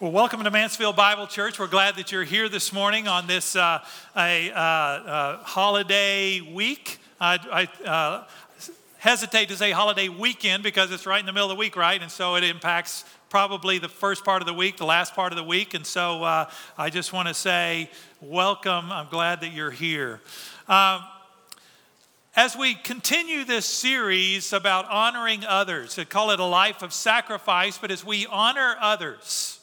Well, welcome to Mansfield Bible Church. We're glad that you're here this morning on this uh, a, uh, uh, holiday week. I, I uh, hesitate to say holiday weekend because it's right in the middle of the week, right? And so it impacts probably the first part of the week, the last part of the week. And so uh, I just want to say welcome. I'm glad that you're here. Um, as we continue this series about honoring others, I call it a life of sacrifice, but as we honor others,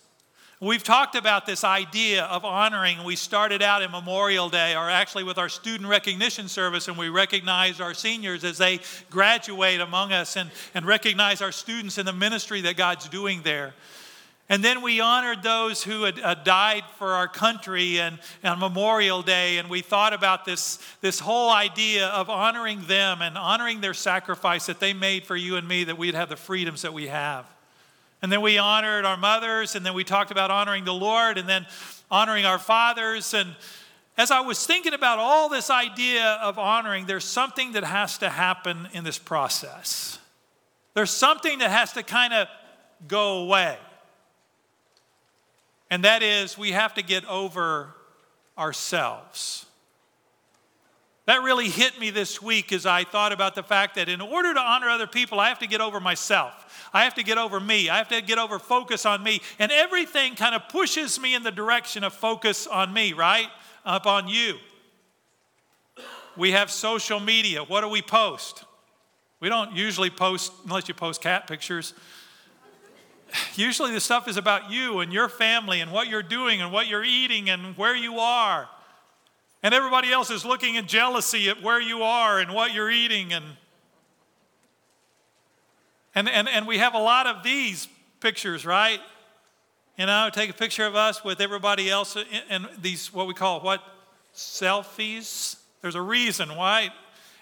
We've talked about this idea of honoring. We started out in Memorial Day, or actually with our student recognition service, and we recognize our seniors as they graduate among us and, and recognize our students in the ministry that God's doing there. And then we honored those who had uh, died for our country and, on Memorial Day, and we thought about this, this whole idea of honoring them and honoring their sacrifice that they made for you and me, that we'd have the freedoms that we have. And then we honored our mothers, and then we talked about honoring the Lord, and then honoring our fathers. And as I was thinking about all this idea of honoring, there's something that has to happen in this process. There's something that has to kind of go away. And that is, we have to get over ourselves. That really hit me this week as I thought about the fact that in order to honor other people, I have to get over myself. I have to get over me. I have to get over focus on me. And everything kind of pushes me in the direction of focus on me, right? Up on you. We have social media. What do we post? We don't usually post, unless you post cat pictures. Usually the stuff is about you and your family and what you're doing and what you're eating and where you are. And everybody else is looking in jealousy at where you are and what you're eating and and, and, and we have a lot of these pictures, right? You know, take a picture of us with everybody else and these, what we call what? Selfies. There's a reason why.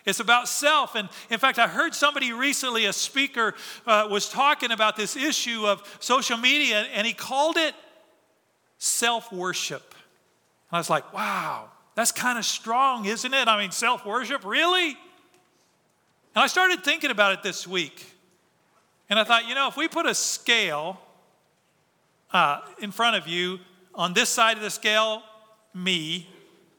It's about self. And in fact, I heard somebody recently, a speaker, uh, was talking about this issue of social media, and he called it self worship. And I was like, wow, that's kind of strong, isn't it? I mean, self worship, really? And I started thinking about it this week. And I thought, you know, if we put a scale uh, in front of you, on this side of the scale, me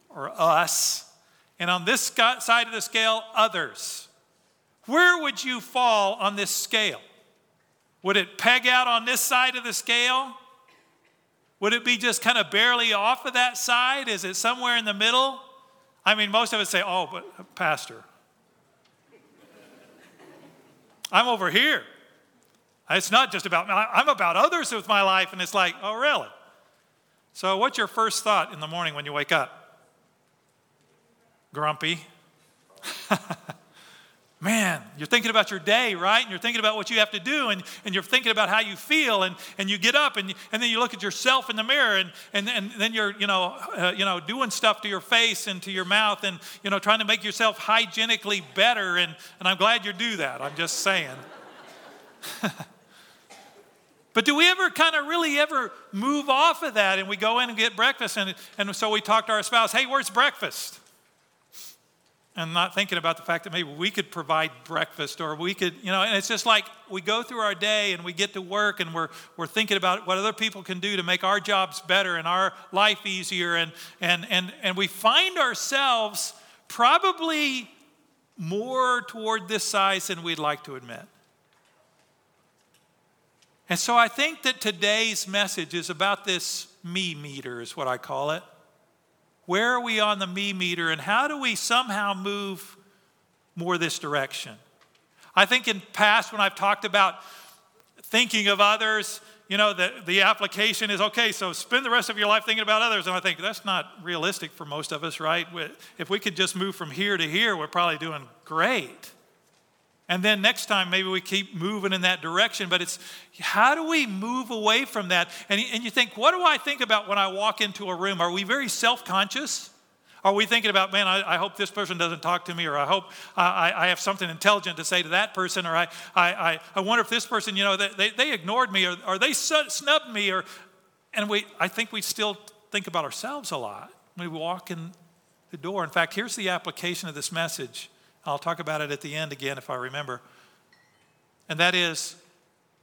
or us, and on this side of the scale, others, where would you fall on this scale? Would it peg out on this side of the scale? Would it be just kind of barely off of that side? Is it somewhere in the middle? I mean, most of us say, oh, but uh, Pastor, I'm over here. It's not just about, me, I'm about others with my life. And it's like, oh, really? So, what's your first thought in the morning when you wake up? Grumpy. Man, you're thinking about your day, right? And you're thinking about what you have to do, and, and you're thinking about how you feel, and, and you get up, and, and then you look at yourself in the mirror, and, and, and then you're, you know, uh, you know, doing stuff to your face and to your mouth, and, you know, trying to make yourself hygienically better, and, and I'm glad you do that. I'm just saying. But do we ever kind of really ever move off of that and we go in and get breakfast and, and so we talk to our spouse, hey, where's breakfast? And not thinking about the fact that maybe we could provide breakfast or we could, you know, and it's just like we go through our day and we get to work and we're, we're thinking about what other people can do to make our jobs better and our life easier. And, and, and, and we find ourselves probably more toward this size than we'd like to admit. And so I think that today's message is about this me meter, is what I call it. Where are we on the me meter, and how do we somehow move more this direction? I think in past, when I've talked about thinking of others, you know, the, the application is okay, so spend the rest of your life thinking about others. And I think that's not realistic for most of us, right? If we could just move from here to here, we're probably doing great. And then next time, maybe we keep moving in that direction. But it's how do we move away from that? And, and you think, what do I think about when I walk into a room? Are we very self conscious? Are we thinking about, man, I, I, hope this person doesn't talk to me, or I hope I, I, have something intelligent to say to that person, or I, I, I wonder if this person, you know, they, they ignored me, or, or they snubbed me, or, and we, I think we still think about ourselves a lot when we walk in the door. In fact, here's the application of this message I'll talk about it at the end again if I remember. And that is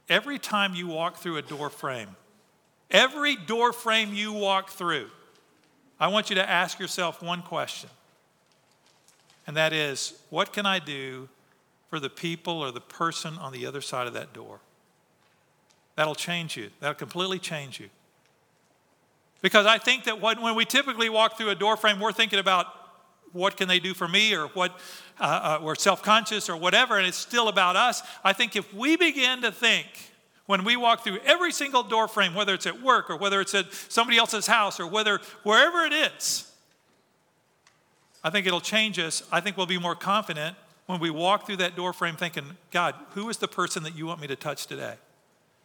every time you walk through a door frame, Every door frame you walk through, I want you to ask yourself one question. And that is, what can I do for the people or the person on the other side of that door? That'll change you. That'll completely change you. Because I think that when we typically walk through a door frame, we're thinking about what can they do for me or what uh, uh, we're self-conscious or whatever, and it's still about us. I think if we begin to think when we walk through every single door frame, whether it's at work or whether it's at somebody else's house or whether wherever it is, I think it'll change us. I think we'll be more confident when we walk through that door frame thinking, God, who is the person that you want me to touch today?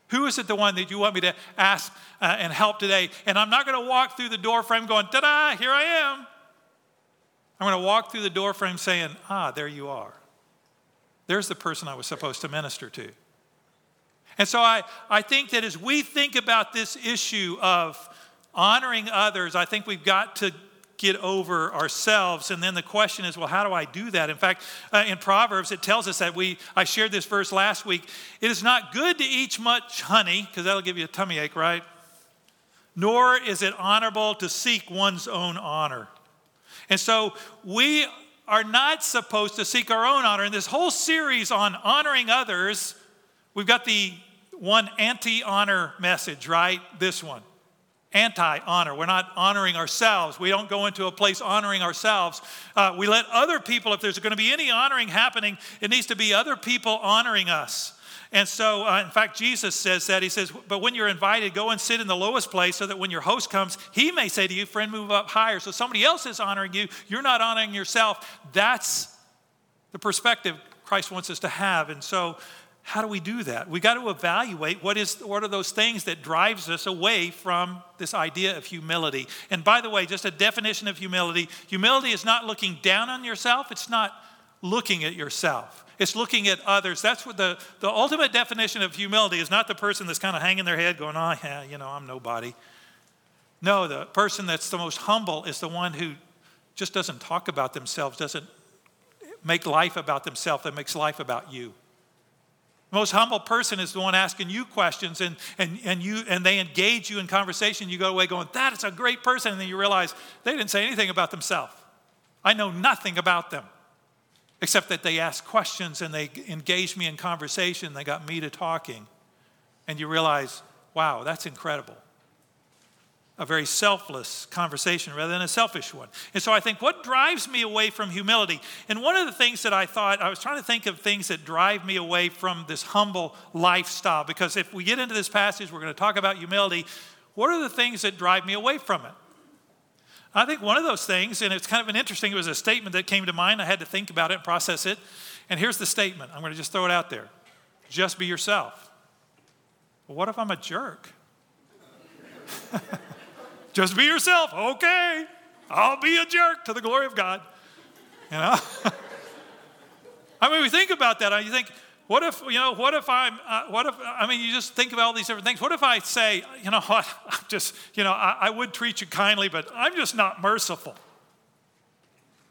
Who is it the one that you want me to ask uh, and help today? And I'm not going to walk through the door frame going, ta da, here I am. I'm going to walk through the doorframe saying, ah, there you are. There's the person I was supposed to minister to. And so I, I think that as we think about this issue of honoring others, I think we've got to get over ourselves. And then the question is, well, how do I do that? In fact, uh, in Proverbs, it tells us that we, I shared this verse last week. It is not good to eat much honey, because that'll give you a tummy ache, right? Nor is it honorable to seek one's own honor. And so we are not supposed to seek our own honor. In this whole series on honoring others, we've got the one anti honor message, right? This one anti honor. We're not honoring ourselves. We don't go into a place honoring ourselves. Uh, we let other people, if there's going to be any honoring happening, it needs to be other people honoring us. And so, uh, in fact, Jesus says that. He says, But when you're invited, go and sit in the lowest place so that when your host comes, he may say to you, Friend, move up higher. So somebody else is honoring you. You're not honoring yourself. That's the perspective Christ wants us to have. And so, how do we do that? We got to evaluate what is what are those things that drives us away from this idea of humility. And by the way, just a definition of humility, humility is not looking down on yourself, it's not looking at yourself. It's looking at others. That's what the, the ultimate definition of humility is not the person that's kind of hanging their head going, oh, yeah, you know, I'm nobody. No, the person that's the most humble is the one who just doesn't talk about themselves, doesn't make life about themselves, that makes life about you. The most humble person is the one asking you questions and, and, and, you, and they engage you in conversation. You go away going, That is a great person. And then you realize they didn't say anything about themselves. I know nothing about them except that they asked questions and they engaged me in conversation. They got me to talking. And you realize, wow, that's incredible a very selfless conversation rather than a selfish one. And so I think what drives me away from humility, and one of the things that I thought, I was trying to think of things that drive me away from this humble lifestyle, because if we get into this passage, we're going to talk about humility. What are the things that drive me away from it? I think one of those things, and it's kind of an interesting, it was a statement that came to mind. I had to think about it and process it. And here's the statement I'm going to just throw it out there just be yourself. Well, what if I'm a jerk? Just be yourself. Okay. I'll be a jerk to the glory of God. You know? I mean, we think about that. You think, what if, you know, what if I'm, uh, what if, I mean, you just think about all these different things. What if I say, you know what, I'm just, you know, I, I would treat you kindly, but I'm just not merciful.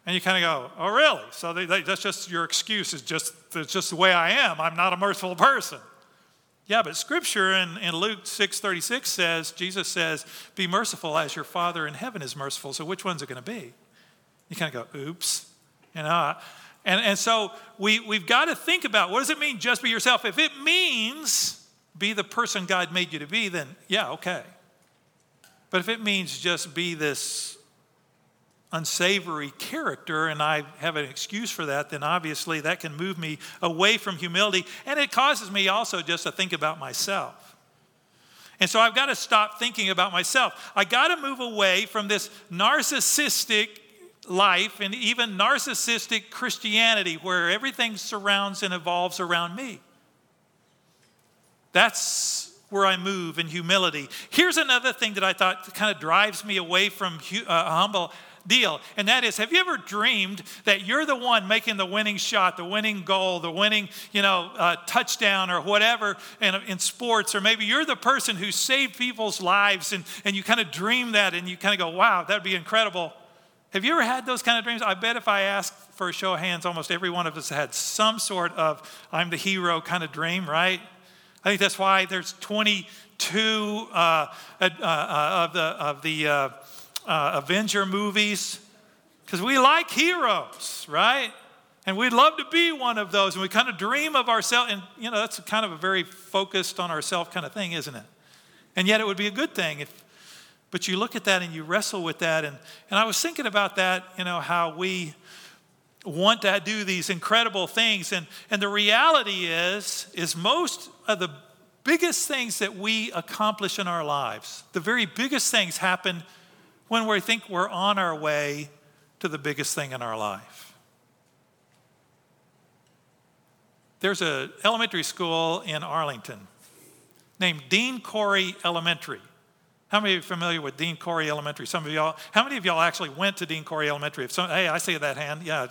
And you kind of go, oh, really? So they, they, that's just your excuse. It's just, it's just the way I am. I'm not a merciful person. Yeah, but scripture in, in Luke 6.36 says, Jesus says, be merciful as your Father in heaven is merciful. So which one's it going to be? You kind of go, oops. You know, and, and so we, we've got to think about what does it mean just be yourself? If it means be the person God made you to be, then yeah, okay. But if it means just be this unsavory character and I have an excuse for that, then obviously that can move me away from humility. And it causes me also just to think about myself. And so I've got to stop thinking about myself. I got to move away from this narcissistic life and even narcissistic Christianity where everything surrounds and evolves around me. That's where I move in humility. Here's another thing that I thought kind of drives me away from uh, humble deal. And that is, have you ever dreamed that you're the one making the winning shot, the winning goal, the winning, you know, uh, touchdown or whatever in, in sports? Or maybe you're the person who saved people's lives and, and you kind of dream that and you kind of go, wow, that'd be incredible. Have you ever had those kind of dreams? I bet if I ask for a show of hands, almost every one of us had some sort of I'm the hero kind of dream, right? I think that's why there's 22 uh, uh, uh, of the, of the uh, Avenger movies, because we like heroes, right? And we'd love to be one of those, and we kind of dream of ourselves. And, you know, that's kind of a very focused on ourselves kind of thing, isn't it? And yet it would be a good thing if, but you look at that and you wrestle with that. And, and I was thinking about that, you know, how we want to do these incredible things. And, and the reality is, is most of the biggest things that we accomplish in our lives, the very biggest things happen when we think we're on our way to the biggest thing in our life. There's an elementary school in Arlington named Dean Corey Elementary. How many of you are familiar with Dean Corey Elementary? Some of y'all. How many of y'all actually went to Dean Corey Elementary? If some, hey, I see that hand. Yeah,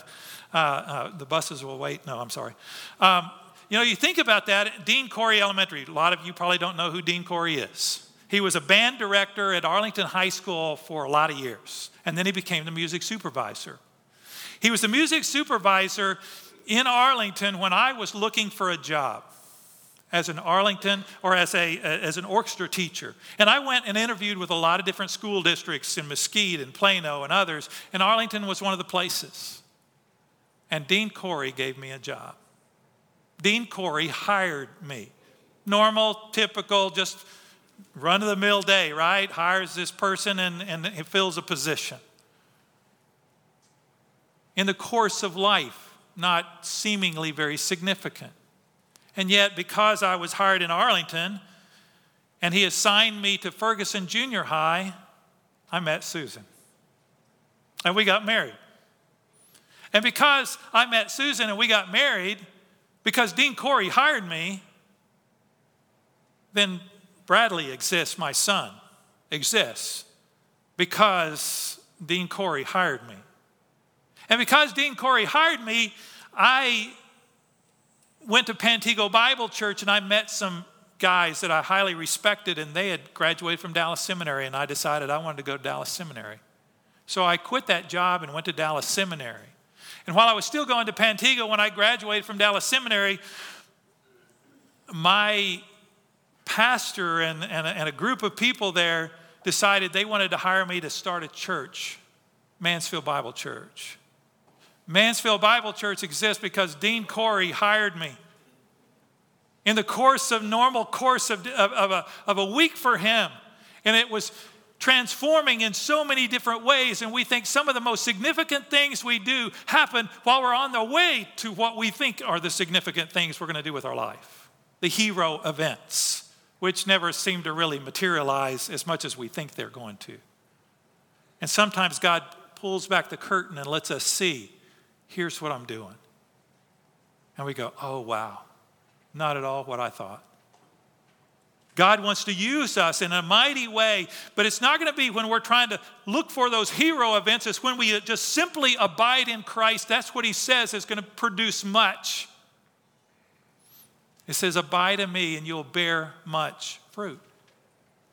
uh, uh, the buses will wait. No, I'm sorry. Um, you know, you think about that. Dean Corey Elementary. A lot of you probably don't know who Dean Corey is. He was a band director at Arlington High School for a lot of years, and then he became the music supervisor. He was the music supervisor in Arlington when I was looking for a job as an Arlington or as, a, as an orchestra teacher. And I went and interviewed with a lot of different school districts in Mesquite and Plano and others, and Arlington was one of the places. And Dean Corey gave me a job. Dean Corey hired me. Normal, typical, just run of the mill day, right? Hires this person and, and fills a position. In the course of life, not seemingly very significant. And yet, because I was hired in Arlington and he assigned me to Ferguson Junior High, I met Susan. And we got married. And because I met Susan and we got married, because Dean Corey hired me, then Bradley exists, my son, exists because Dean Corey hired me. And because Dean Corey hired me, I went to Pantego Bible Church and I met some guys that I highly respected, and they had graduated from Dallas Seminary, and I decided I wanted to go to Dallas Seminary. So I quit that job and went to Dallas Seminary. And while I was still going to Pantego, when I graduated from Dallas Seminary, my pastor and, and, a, and a group of people there decided they wanted to hire me to start a church, Mansfield Bible Church. Mansfield Bible Church exists because Dean Corey hired me. In the course of normal course of, of, of, a, of a week for him. And it was transforming in so many different ways. And we think some of the most significant things we do happen while we're on the way to what we think are the significant things we're going to do with our life. The hero events, which never seem to really materialize as much as we think they're going to. And sometimes God pulls back the curtain and lets us see here's what I'm doing. And we go, oh, wow, not at all what I thought. God wants to use us in a mighty way, but it's not going to be when we're trying to look for those hero events. It's when we just simply abide in Christ. That's what he says is going to produce much. It says, Abide in me, and you'll bear much fruit.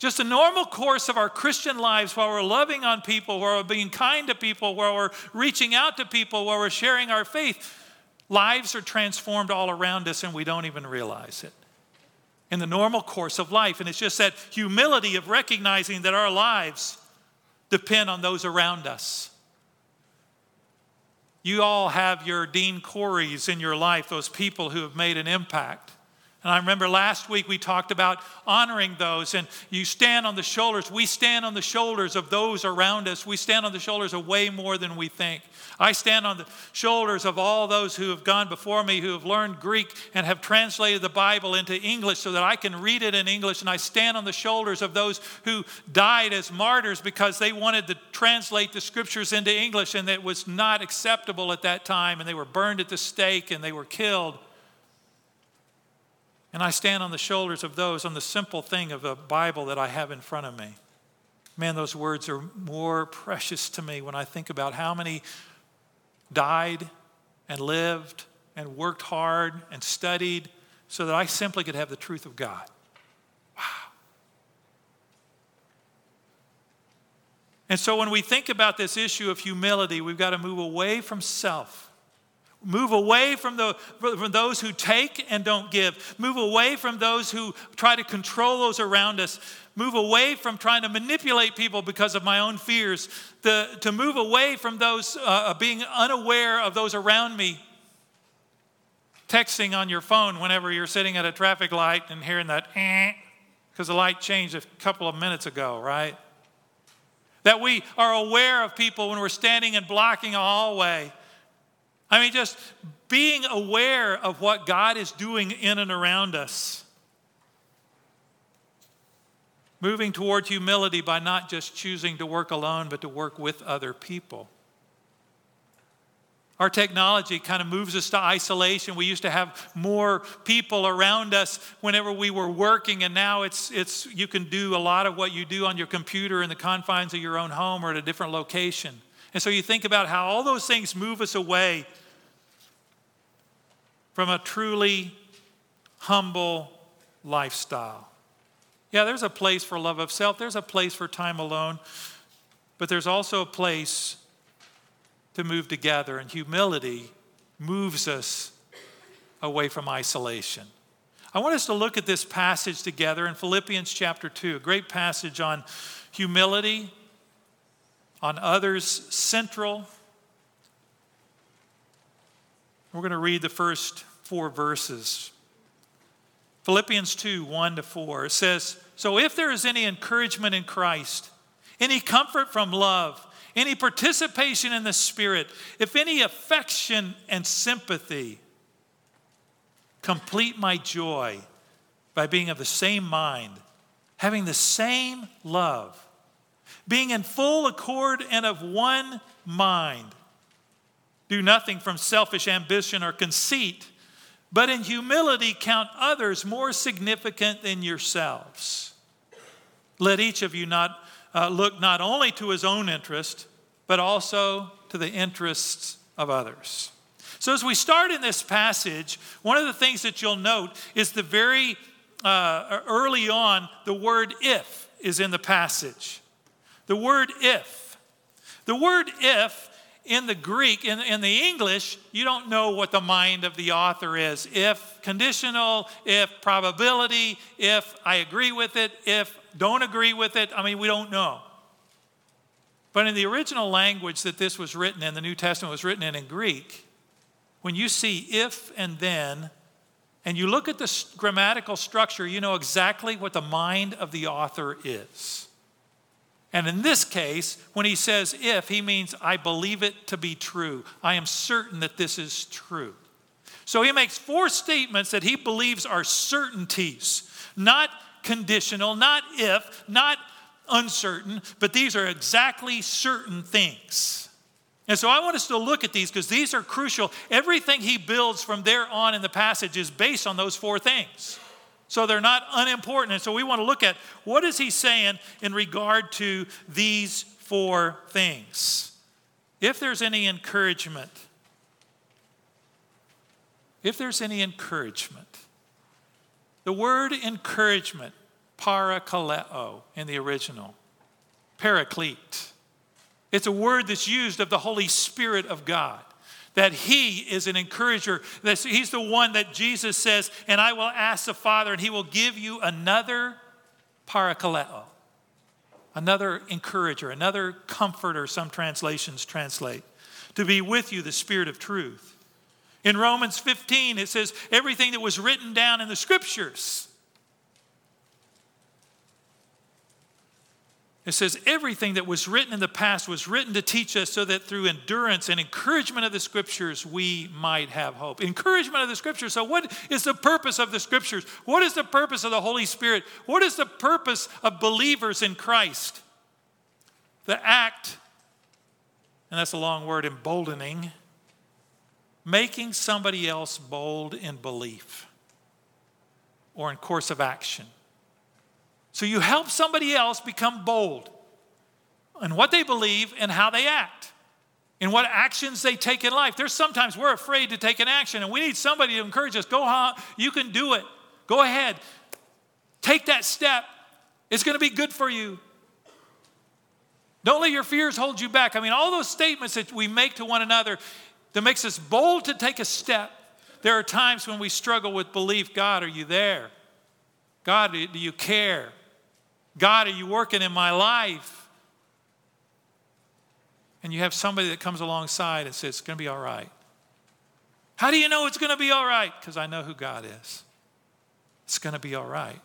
Just a normal course of our Christian lives while we're loving on people, while we're being kind to people, while we're reaching out to people, while we're sharing our faith. Lives are transformed all around us and we don't even realize it. In the normal course of life. And it's just that humility of recognizing that our lives depend on those around us. You all have your Dean Coreys in your life, those people who have made an impact. And I remember last week we talked about honoring those, and you stand on the shoulders. We stand on the shoulders of those around us. We stand on the shoulders of way more than we think. I stand on the shoulders of all those who have gone before me, who have learned Greek and have translated the Bible into English so that I can read it in English. And I stand on the shoulders of those who died as martyrs because they wanted to translate the scriptures into English, and it was not acceptable at that time, and they were burned at the stake and they were killed. And I stand on the shoulders of those on the simple thing of a Bible that I have in front of me. Man, those words are more precious to me when I think about how many died and lived and worked hard and studied so that I simply could have the truth of God. Wow. And so when we think about this issue of humility, we've got to move away from self Move away from, the, from those who take and don't give. Move away from those who try to control those around us. Move away from trying to manipulate people because of my own fears. The, to move away from those uh, being unaware of those around me. Texting on your phone whenever you're sitting at a traffic light and hearing that eh, because the light changed a couple of minutes ago, right? That we are aware of people when we're standing and blocking a hallway I mean, just being aware of what God is doing in and around us. Moving towards humility by not just choosing to work alone, but to work with other people. Our technology kind of moves us to isolation. We used to have more people around us whenever we were working, and now it's, it's, you can do a lot of what you do on your computer in the confines of your own home or at a different location. And so you think about how all those things move us away from a truly humble lifestyle. Yeah, there's a place for love of self, there's a place for time alone, but there's also a place to move together, and humility moves us away from isolation. I want us to look at this passage together in Philippians chapter 2, a great passage on humility, on others central. We're going to read the first four verses. Philippians 2 1 to 4 says, So if there is any encouragement in Christ, any comfort from love, any participation in the Spirit, if any affection and sympathy, complete my joy by being of the same mind, having the same love, being in full accord and of one mind. Do nothing from selfish ambition or conceit but in humility count others more significant than yourselves. Let each of you not uh, look not only to his own interest, but also to the interests of others. So, as we start in this passage, one of the things that you'll note is the very uh, early on, the word if is in the passage. The word if. The word if in the Greek, in, in the English, you don't know what the mind of the author is. If conditional, if probability, if I agree with it, if don't agree with it, I mean, we don't know. But in the original language that this was written in, the New Testament was written in in Greek, when you see if and then, and you look at the grammatical structure, you know exactly what the mind of the author is. And in this case, when he says if, he means I believe it to be true. I am certain that this is true. So he makes four statements that he believes are certainties, not conditional, not if, not uncertain, but these are exactly certain things. And so I want us to look at these because these are crucial. Everything he builds from there on in the passage is based on those four things. So they're not unimportant. And so we want to look at what is he saying in regard to these four things. If there's any encouragement, if there's any encouragement, the word encouragement, parakaleo in the original, paraclete, it's a word that's used of the Holy Spirit of God that he is an encourager. He's the one that Jesus says, and I will ask the Father, and he will give you another parakaleo, another encourager, another comforter, some translations translate, to be with you, the Spirit of truth. In Romans 15, it says, everything that was written down in the scriptures It says, everything that was written in the past was written to teach us so that through endurance and encouragement of the scriptures, we might have hope. Encouragement of the scriptures. So, what is the purpose of the scriptures? What is the purpose of the Holy Spirit? What is the purpose of believers in Christ? The act, and that's a long word, emboldening, making somebody else bold in belief or in course of action. So you help somebody else become bold in what they believe and how they act, in what actions they take in life. There's sometimes we're afraid to take an action, and we need somebody to encourage us. Go on, you can do it. Go ahead. Take that step. It's going to be good for you. Don't let your fears hold you back. I mean, all those statements that we make to one another, that makes us bold to take a step. There are times when we struggle with belief God, are you there? God, do you care? God, are you working in my life? And you have somebody that comes alongside and says, It's going to be all right. How do you know it's going to be all right? Because I know who God is. It's going to be all right.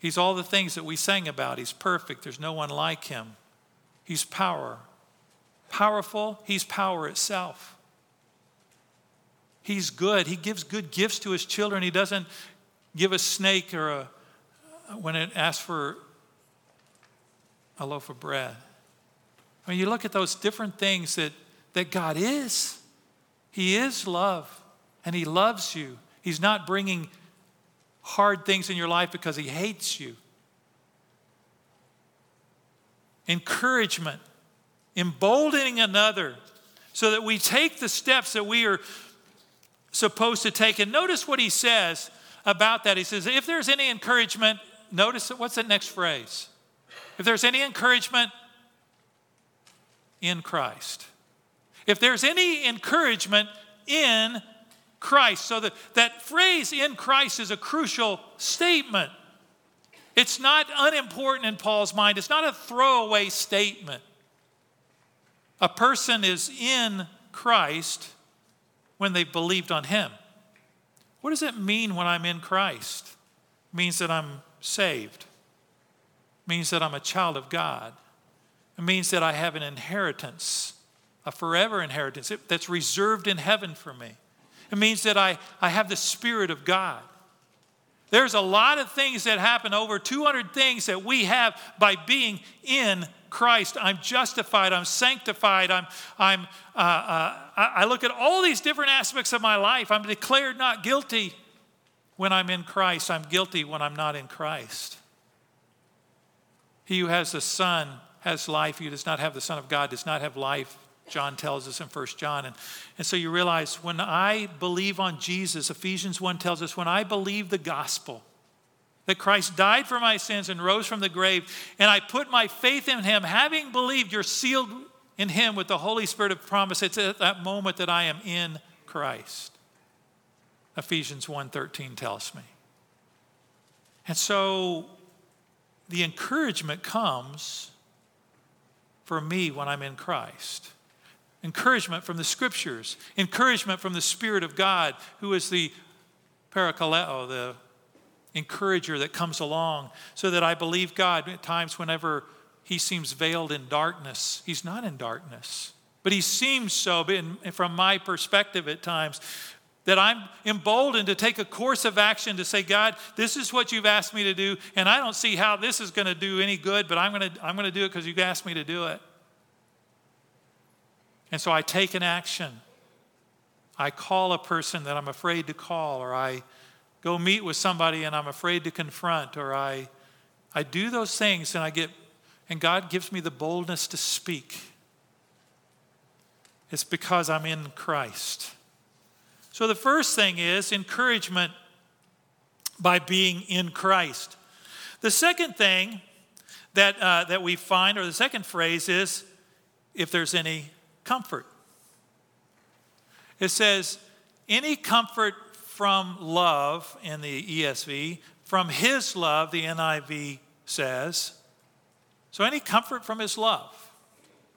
He's all the things that we sang about. He's perfect. There's no one like him. He's power. Powerful, he's power itself. He's good. He gives good gifts to his children. He doesn't give a snake or a when it asks for a loaf of bread. I mean, you look at those different things that, that God is. He is love, and He loves you. He's not bringing hard things in your life because He hates you. Encouragement, emboldening another so that we take the steps that we are supposed to take. And notice what He says about that. He says, if there's any encouragement, notice what's the next phrase? If there's any encouragement in Christ. If there's any encouragement in Christ. So that, that phrase in Christ is a crucial statement. It's not unimportant in Paul's mind, it's not a throwaway statement. A person is in Christ when they've believed on him. What does it mean when I'm in Christ? It means that I'm saved. It means that I'm a child of God. It means that I have an inheritance a forever inheritance that's reserved in heaven for me. It means that I, I have the Spirit of God. There's a lot of things that happen, over 200 things that we have by being in Christ. I'm justified, I'm sanctified, I'm, I'm, uh, uh, I look at all these different aspects of my life. I'm declared not guilty when I'm in Christ, I'm guilty when I'm not in Christ. He who has the Son has life. He who does not have the Son of God does not have life. John tells us in 1 John. And, and so you realize when I believe on Jesus, Ephesians 1 tells us, when I believe the gospel, that Christ died for my sins and rose from the grave, and I put my faith in him, having believed, you're sealed in him with the Holy Spirit of promise. It's at that moment that I am in Christ. Ephesians 1:13 tells me. And so the encouragement comes for me when I'm in Christ encouragement from the scriptures, encouragement from the Spirit of God, who is the parakaleo, the encourager that comes along, so that I believe God at times whenever he seems veiled in darkness. He's not in darkness, but he seems so from my perspective at times. That I'm emboldened to take a course of action to say, God, this is what you've asked me to do, and I don't see how this is going to do any good, but I'm going to, I'm going to do it because you've asked me to do it. And so I take an action. I call a person that I'm afraid to call, or I go meet with somebody and I'm afraid to confront, or I, I do those things and I get, and God gives me the boldness to speak. It's because I'm in Christ. So the first thing is encouragement by being in Christ. The second thing that, uh, that we find, or the second phrase is if there's any comfort. It says, any comfort from love in the ESV, from his love, the NIV says. So, any comfort from his love.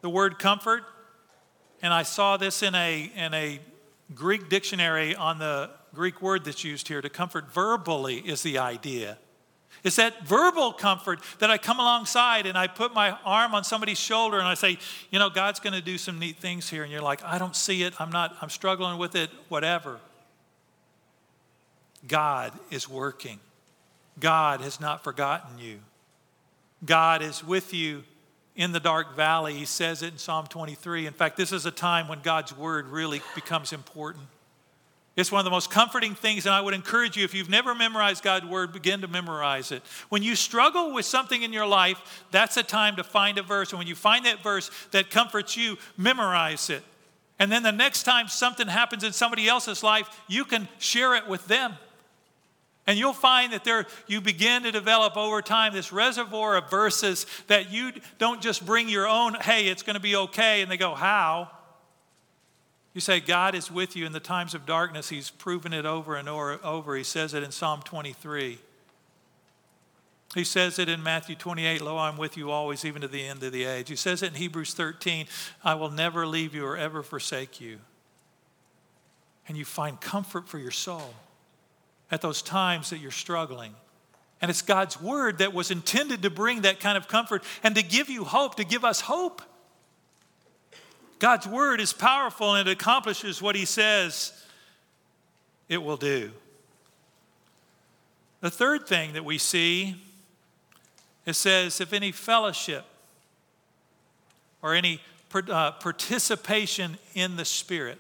The word comfort, and I saw this in a, in a Greek dictionary on the Greek word that's used here to comfort verbally, is the idea. It's that verbal comfort that I come alongside and I put my arm on somebody's shoulder and I say, you know, God's going to do some neat things here. And you're like, I don't see it. I'm not, I'm struggling with it, whatever. God is working. God has not forgotten you. God is with you in the dark valley. He says it in Psalm 23. In fact, this is a time when God's word really becomes important. It's one of the most comforting things, and I would encourage you, if you've never memorized God's word, begin to memorize it. When you struggle with something in your life, that's a time to find a verse. And when you find that verse that comforts you, memorize it. And then the next time something happens in somebody else's life, you can share it with them. And you'll find that there you begin to develop over time this reservoir of verses that you don't just bring your own, hey, it's going to be okay, and they go, how? You say God is with you in the times of darkness. He's proven it over and over. He says it in Psalm 23. He says it in Matthew 28, Lo, I'm with you always, even to the end of the age. He says it in Hebrews 13, I will never leave you or ever forsake you. And you find comfort for your soul at those times that you're struggling. And it's God's word that was intended to bring that kind of comfort and to give you hope, to give us hope. God's word is powerful and it accomplishes what he says it will do. The third thing that we see it says, if any fellowship or any uh, participation in the Spirit.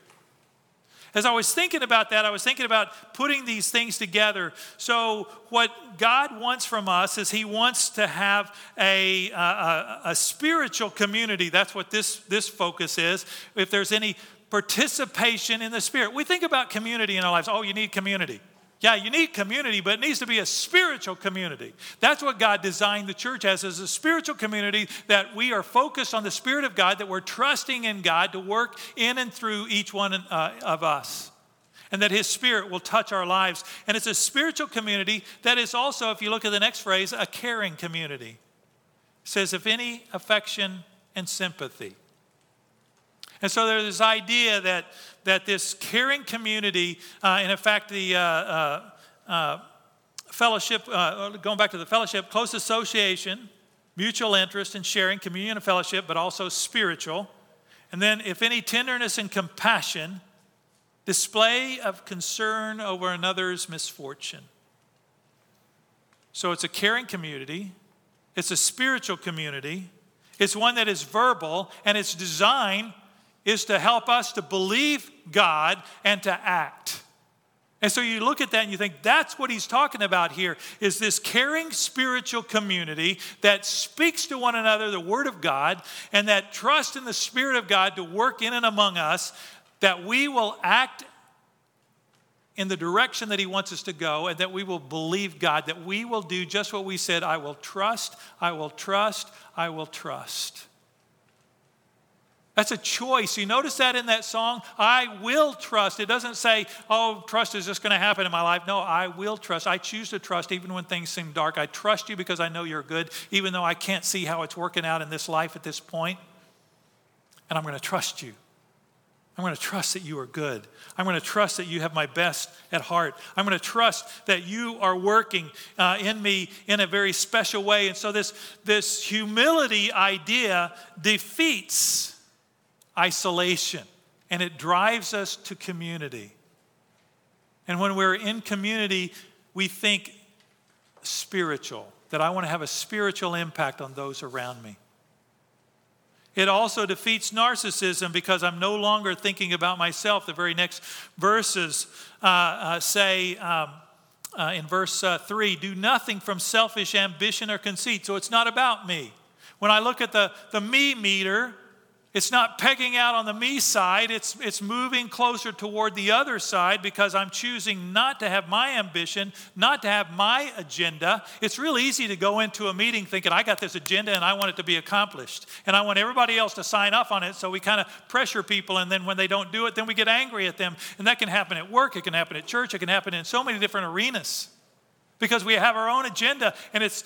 As I was thinking about that, I was thinking about putting these things together. So, what God wants from us is He wants to have a, a, a spiritual community. That's what this, this focus is. If there's any participation in the Spirit, we think about community in our lives. Oh, you need community. Yeah, you need community, but it needs to be a spiritual community. That's what God designed the church as, as a spiritual community that we are focused on the Spirit of God, that we're trusting in God to work in and through each one uh, of us. And that His Spirit will touch our lives. And it's a spiritual community that is also, if you look at the next phrase, a caring community. It says, if any affection and sympathy. And so there's this idea that, that this caring community, uh, and in fact, the uh, uh, uh fellowship, uh, going back to the fellowship, close association, mutual interest in sharing, communion and fellowship, but also spiritual. And then, if any tenderness and compassion, display of concern over another's misfortune. So it's a caring community, it's a spiritual community, it's one that is verbal, and it's designed is to help us to believe God and to act. And so you look at that and you think that's what he's talking about here is this caring spiritual community that speaks to one another the word of God and that trust in the spirit of God to work in and among us that we will act in the direction that he wants us to go and that we will believe God that we will do just what we said I will trust I will trust I will trust. That's a choice. You notice that in that song? I will trust. It doesn't say, oh, trust is just going to happen in my life. No, I will trust. I choose to trust even when things seem dark. I trust you because I know you're good, even though I can't see how it's working out in this life at this point. And I'm going to trust you. I'm going to trust that you are good. I'm going to trust that you have my best at heart. I'm going to trust that you are working uh, in me in a very special way. And so, this, this humility idea defeats isolation, and it drives us to community. And when we're in community, we think spiritual, that I want to have a spiritual impact on those around me. It also defeats narcissism because I'm no longer thinking about myself. The very next verses uh, uh, say, um, uh, in verse uh, 3 do nothing from selfish ambition or conceit. So it's not about me. When I look at the, the me meter, it's not pegging out on the me side, it's, it's moving closer toward the other side because I'm choosing not to have my ambition, not to have my agenda. It's real easy to go into a meeting thinking, I got this agenda and I want it to be accomplished. And I want everybody else to sign off on it. So we kind of pressure people, and then when they don't do it, then we get angry at them. And that can happen at work, it can happen at church, it can happen in so many different arenas because we have our own agenda and it's,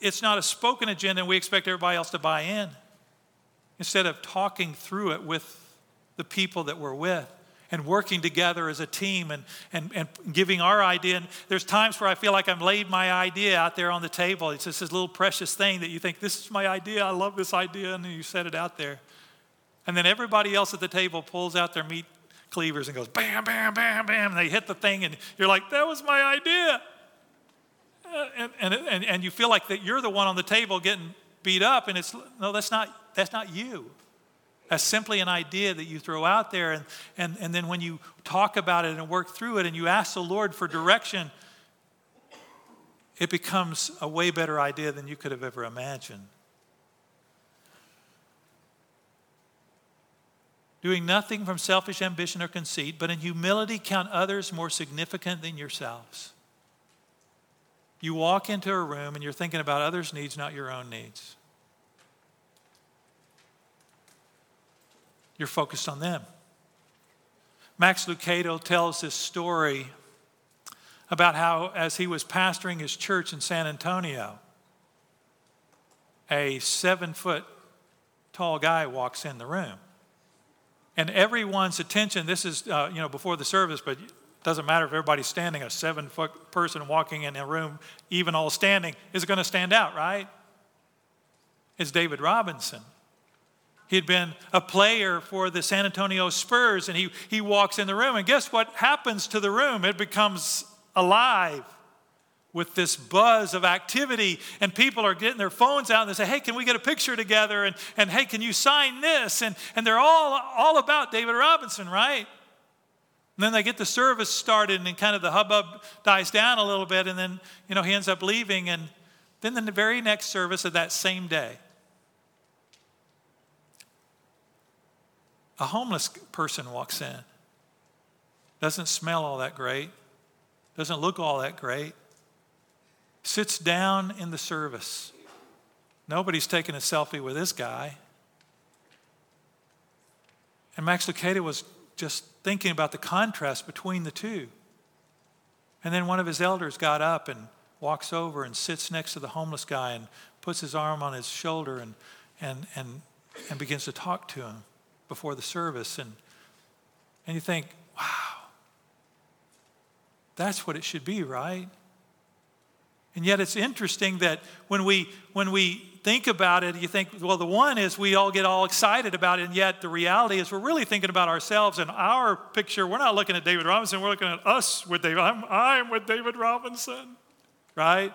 it's not a spoken agenda and we expect everybody else to buy in instead of talking through it with the people that we're with and working together as a team and, and, and giving our idea. And there's times where I feel like I've laid my idea out there on the table. It's just this little precious thing that you think, this is my idea, I love this idea, and then you set it out there. And then everybody else at the table pulls out their meat cleavers and goes bam, bam, bam, bam, and they hit the thing, and you're like, that was my idea. Uh, and, and, and, and you feel like that you're the one on the table getting beat up, and it's, no, that's not that's not you. That's simply an idea that you throw out there. And, and, and then when you talk about it and work through it and you ask the Lord for direction, it becomes a way better idea than you could have ever imagined. Doing nothing from selfish ambition or conceit, but in humility count others more significant than yourselves. You walk into a room and you're thinking about others' needs, not your own needs. You're focused on them. Max Lucado tells this story about how, as he was pastoring his church in San Antonio, a seven foot tall guy walks in the room. And everyone's attention, this is, uh, you know, before the service, but doesn't matter if everybody's standing, a seven foot person walking in a room, even all standing, is going to stand out, right? It's David Robinson. He'd been a player for the San Antonio Spurs, and he, he walks in the room. And guess what happens to the room? It becomes alive with this buzz of activity, and people are getting their phones out and they say, Hey, can we get a picture together? And, and hey, can you sign this? And, and they're all, all about David Robinson, right? And then they get the service started, and kind of the hubbub dies down a little bit, and then, you know, he ends up leaving. And then the very next service of that same day, A homeless person walks in, doesn't smell all that great, doesn't look all that great, sits down in the service. Nobody's taking a selfie with this guy. And Max Lucado was just thinking about the contrast between the two. And then one of his elders got up and walks over and sits next to the homeless guy and puts his arm on his shoulder and, and, and, and begins to talk to him before the service. And, and you think, wow, that's what it should be, right? And yet it's interesting that when we, when we think about it, you think, well, the one is we all get all excited about it, and yet the reality is we're really thinking about ourselves and our picture. We're not looking at David Robinson, we're looking at us with David. I'm, I'm with David Robinson, right?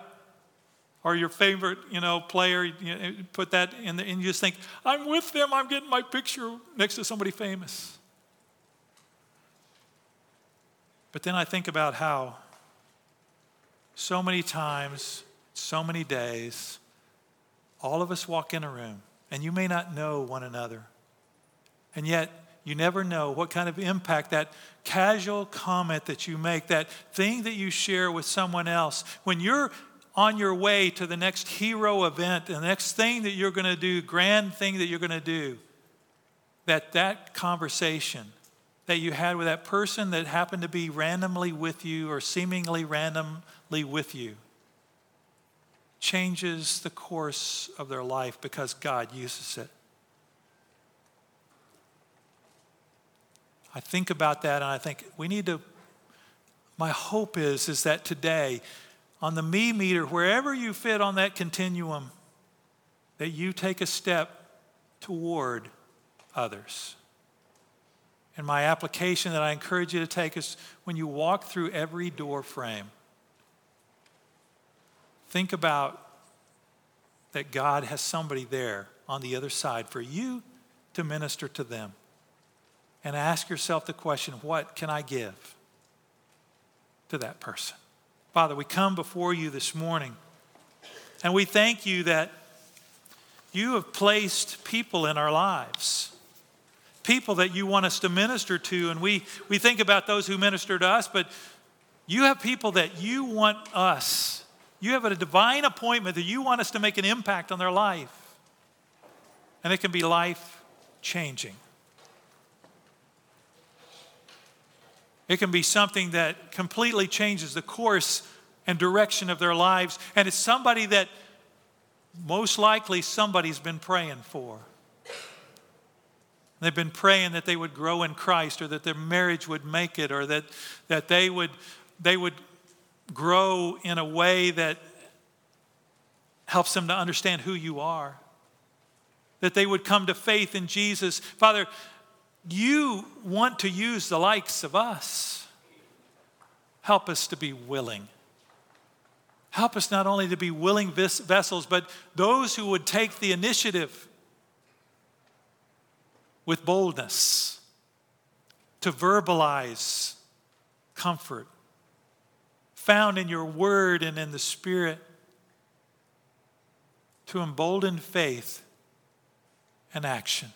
or your favorite, you know, player, you put that in the, and you just think, I'm with them, I'm getting my picture next to somebody famous. But then I think about how so many times, so many days, all of us walk in a room, and you may not know one another. And yet, you never know what kind of impact that casual comment that you make, that thing that you share with someone else, when you're on your way to the next hero event, the next thing that you're going to do, grand thing that you're going to do, that that conversation that you had with that person that happened to be randomly with you or seemingly randomly with you changes the course of their life because God uses it. I think about that and I think we need to my hope is is that today on the me meter, wherever you fit on that continuum, that you take a step toward others. And my application that I encourage you to take is when you walk through every door frame, think about that God has somebody there on the other side for you to minister to them. And ask yourself the question what can I give to that person? Father, we come before you this morning and we thank you that you have placed people in our lives, people that you want us to minister to. And we, we think about those who minister to us, but you have people that you want us, you have a divine appointment that you want us to make an impact on their life. And it can be life changing. It can be something that completely changes the course and direction of their lives. And it's somebody that most likely somebody's been praying for. They've been praying that they would grow in Christ or that their marriage would make it or that, that they, would, they would grow in a way that helps them to understand who you are. That they would come to faith in Jesus. Father, you want to use the likes of us. Help us to be willing. Help us not only to be willing vessels, but those who would take the initiative with boldness to verbalize comfort found in your word and in the Spirit, to embolden faith and action.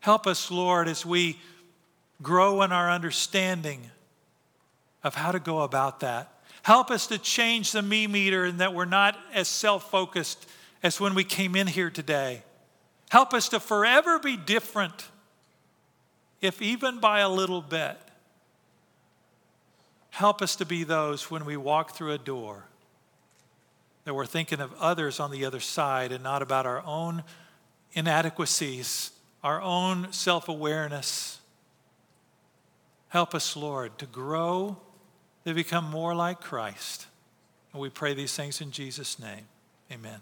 Help us, Lord, as we grow in our understanding of how to go about that. Help us to change the me meter and that we're not as self focused as when we came in here today. Help us to forever be different if even by a little bit. Help us to be those when we walk through a door that we're thinking of others on the other side and not about our own inadequacies, our own self awareness. Help us, Lord, to grow, to become more like Christ. And we pray these things in Jesus' name. Amen.